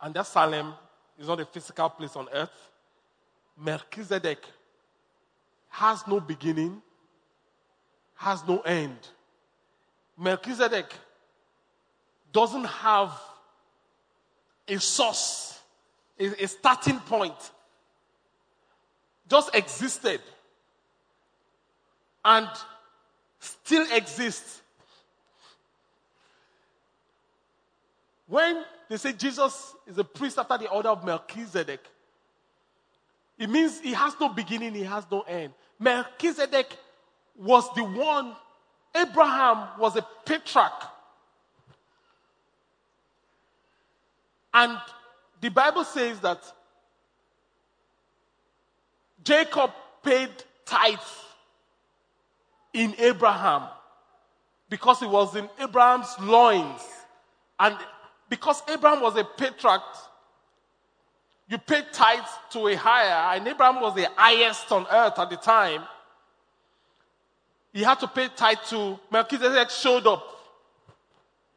And that Salem is not a physical place on earth. Melchizedek has no beginning, has no end. Melchizedek doesn't have a source, a, a starting point. Just existed and still exists. When they say Jesus is a priest after the order of Melchizedek, it means he has no beginning, he has no end. Melchizedek was the one, Abraham was a patriarch. And the Bible says that Jacob paid tithes in Abraham because he was in Abraham's loins. And because Abraham was a patriarch, you paid tithes to a higher, and Abraham was the highest on earth at the time. He had to pay tithe to Melchizedek showed up.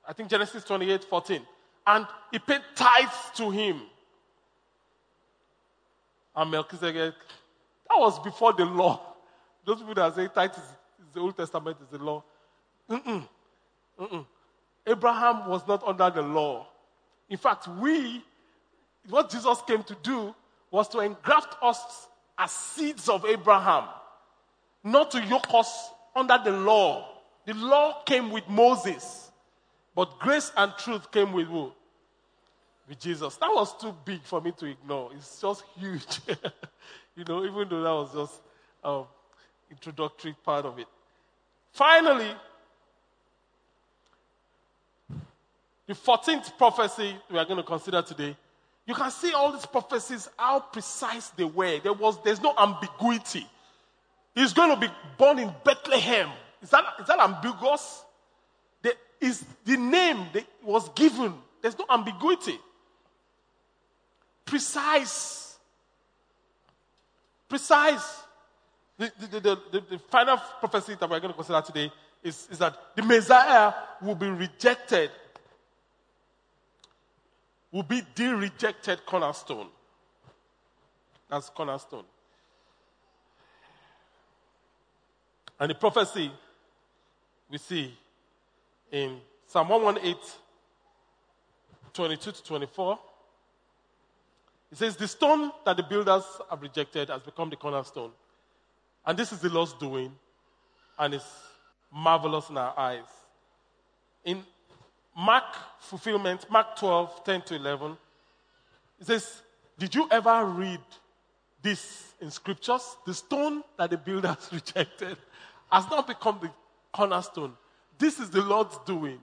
I think Genesis 28 14. And he paid tithes to him. And Melchizedek, that was before the law. <laughs> Those people that say tithe is the Old Testament is the law. Mm-mm. Mm-mm. Abraham was not under the law. In fact, we, what Jesus came to do was to engraft us as seeds of Abraham, not to yoke us under the law. The law came with Moses, but grace and truth came with who? With Jesus. That was too big for me to ignore. It's just huge. <laughs> you know, even though that was just um, introductory part of it. Finally, the 14th prophecy we are going to consider today, you can see all these prophecies, how precise they were. There was, there's no ambiguity. He's going to be born in Bethlehem. Is that, is that ambiguous? The, is the name that was given. There's no ambiguity. Precise. Precise. The, the, the, the, final prophecy that we're going to consider today is, is that the Messiah will be rejected, will be the rejected cornerstone. That's cornerstone. And the prophecy we see in Psalm 118, 22 to 24. It says, The stone that the builders have rejected has become the cornerstone. And this is the Lord's doing, and it's marvelous in our eyes. In Mark fulfillment, Mark 12, 10 to 11, it says, Did you ever read this in scriptures? The stone that the builders <laughs> rejected has now become the cornerstone. This is the Lord's doing,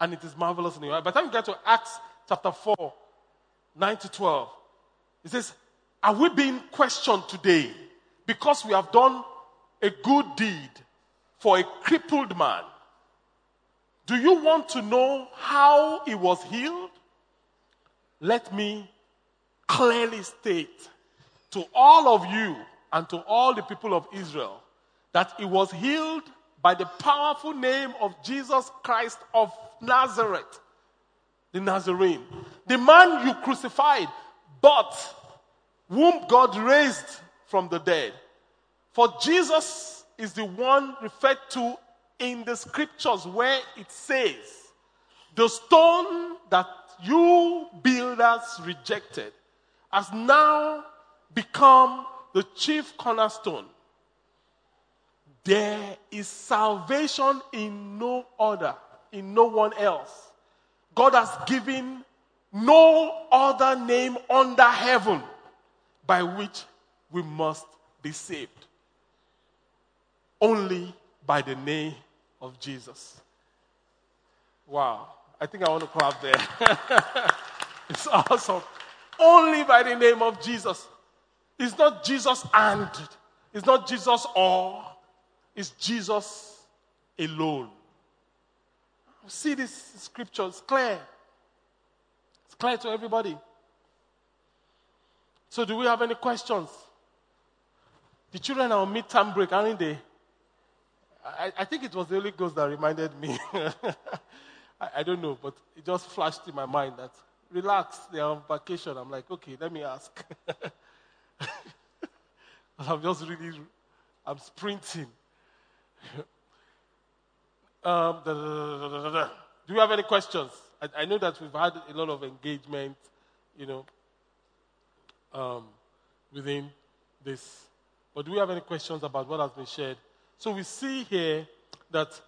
and it is marvelous in your eye. By the time you get to Acts chapter 4, 9 to 12, it says, Are we being questioned today because we have done a good deed for a crippled man? Do you want to know how he was healed? Let me clearly state to all of you and to all the people of Israel that he was healed by the powerful name of Jesus Christ of Nazareth, the Nazarene, the man you crucified, but whom God raised from the dead. For Jesus is the one referred to in the scriptures where it says, The stone that you builders rejected has now become the chief cornerstone. There is salvation in no other, in no one else. God has given no other name under heaven by which we must be saved. Only by the name of Jesus. Wow. I think I want to clap there. <laughs> it's awesome. Only by the name of Jesus. It's not Jesus and, it's not Jesus or, it's Jesus alone. See this scripture, clear. It's clear to everybody. So, do we have any questions? The children are on midterm break, aren't they? I, I think it was the Holy Ghost that reminded me. <laughs> I, I don't know, but it just flashed in my mind that relax, they're on vacation. I'm like, okay, let me ask. <laughs> I'm just really, I'm sprinting. <laughs> um, da, da, da, Do you have any questions? I, I, know that we've had a lot of engagement, you know, um, within this. But do we have any questions about what has been shared? So we see here that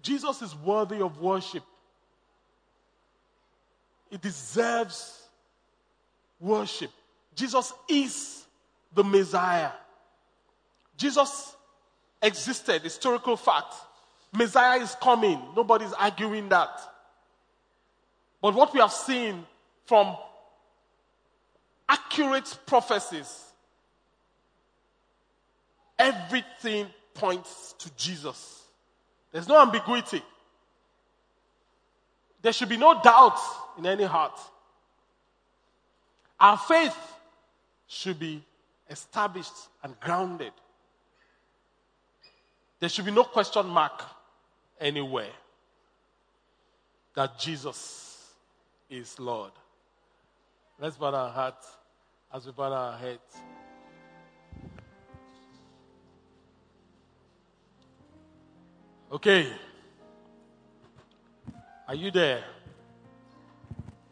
Jesus is worthy of worship. He deserves worship. Jesus is the Messiah. Jesus existed, historical fact. Messiah is coming. Nobody's arguing that. But what we have seen from accurate prophecies, everything points to Jesus. There's no ambiguity. There should be no doubt in any heart. Our faith should be established and grounded. There should be no question mark anywhere that Jesus is Lord. Let's bow our hearts as we bow our heads. Okay. Are you there?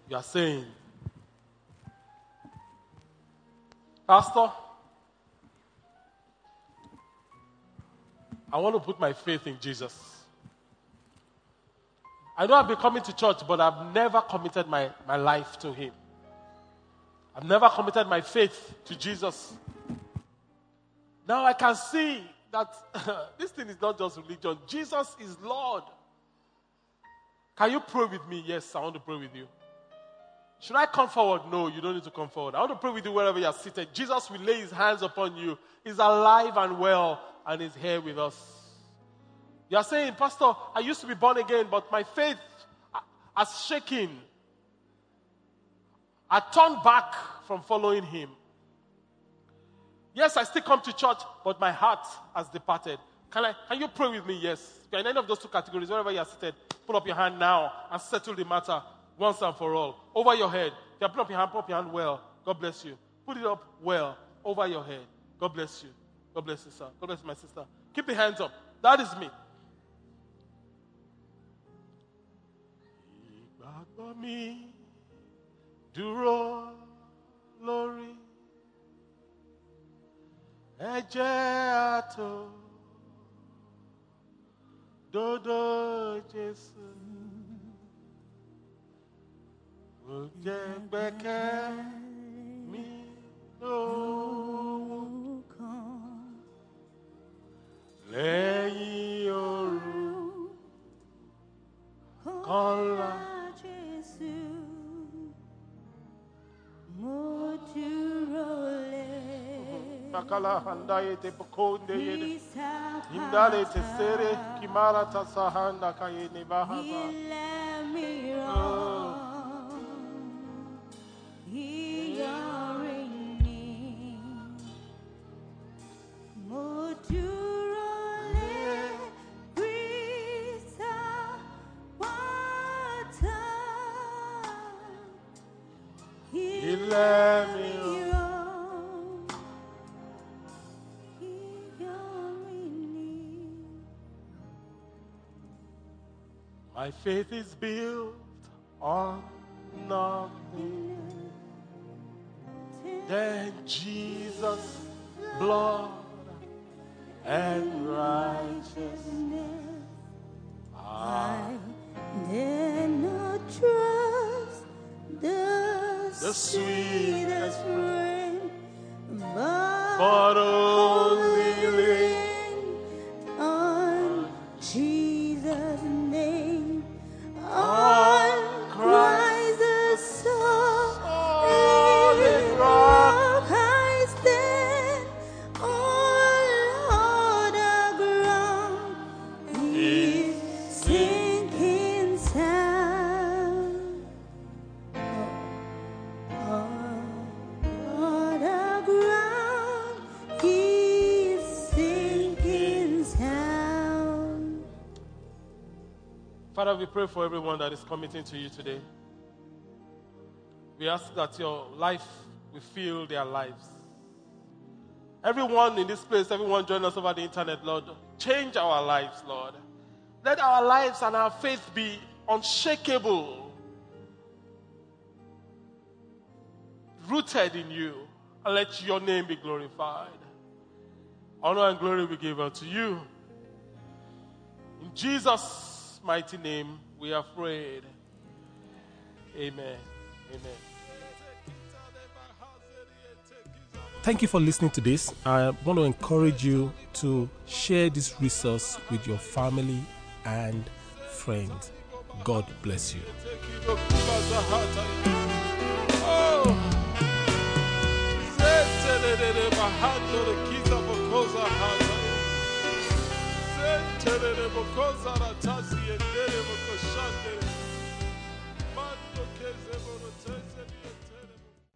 You are saying, Pastor, I want to put my faith in Jesus. I know I've been coming to church, but I've never committed my, my life to Him. I've never committed my faith to Jesus. Now I can see that <laughs> this thing is not just religion, Jesus is Lord. Can you pray with me? Yes, I want to pray with you. Should I come forward? No, you don't need to come forward. I want to pray with you wherever you are seated. Jesus will lay his hands upon you. He's alive and well and is here with us. You are saying, Pastor, I used to be born again, but my faith has shaken. I turned back from following him. Yes, I still come to church, but my heart has departed. Can, I, can you pray with me? Yes. If you're in any of those two categories, wherever you are seated, put up your hand now and settle the matter once and for all. Over your head. If you put up your hand, put up your hand well. God bless you. Put it up well over your head. God bless you. God bless you, sir. God bless my sister. Keep the hands up. That is me. Dúró lórí ẹ̀jẹ̀ àtò dodo Jésù. Mo jẹ́ mi lóhùn lẹ́yìn òru kọ́lá. Makala handaye te pokonde yede. Indale te sere kimara ta sahanda kayene bahaba. Ilé mi My faith is built on nothing. Than Jesus' blood and righteousness. Ah. I dare not trust the, The sweetest sweetest friend, but, committing to you today. We ask that your life will fill their lives. Everyone in this place, everyone join us over the internet, Lord, change our lives, Lord. Let our lives and our faith be unshakable, rooted in you, and let your name be glorified. Honor and glory we give unto you. In Jesus' mighty name, we have prayed. Amen. Amen. Thank you for listening to this. I want to encourage you to share this resource with your family and friends. God bless you. Oh. Sentelele bokoza ratasi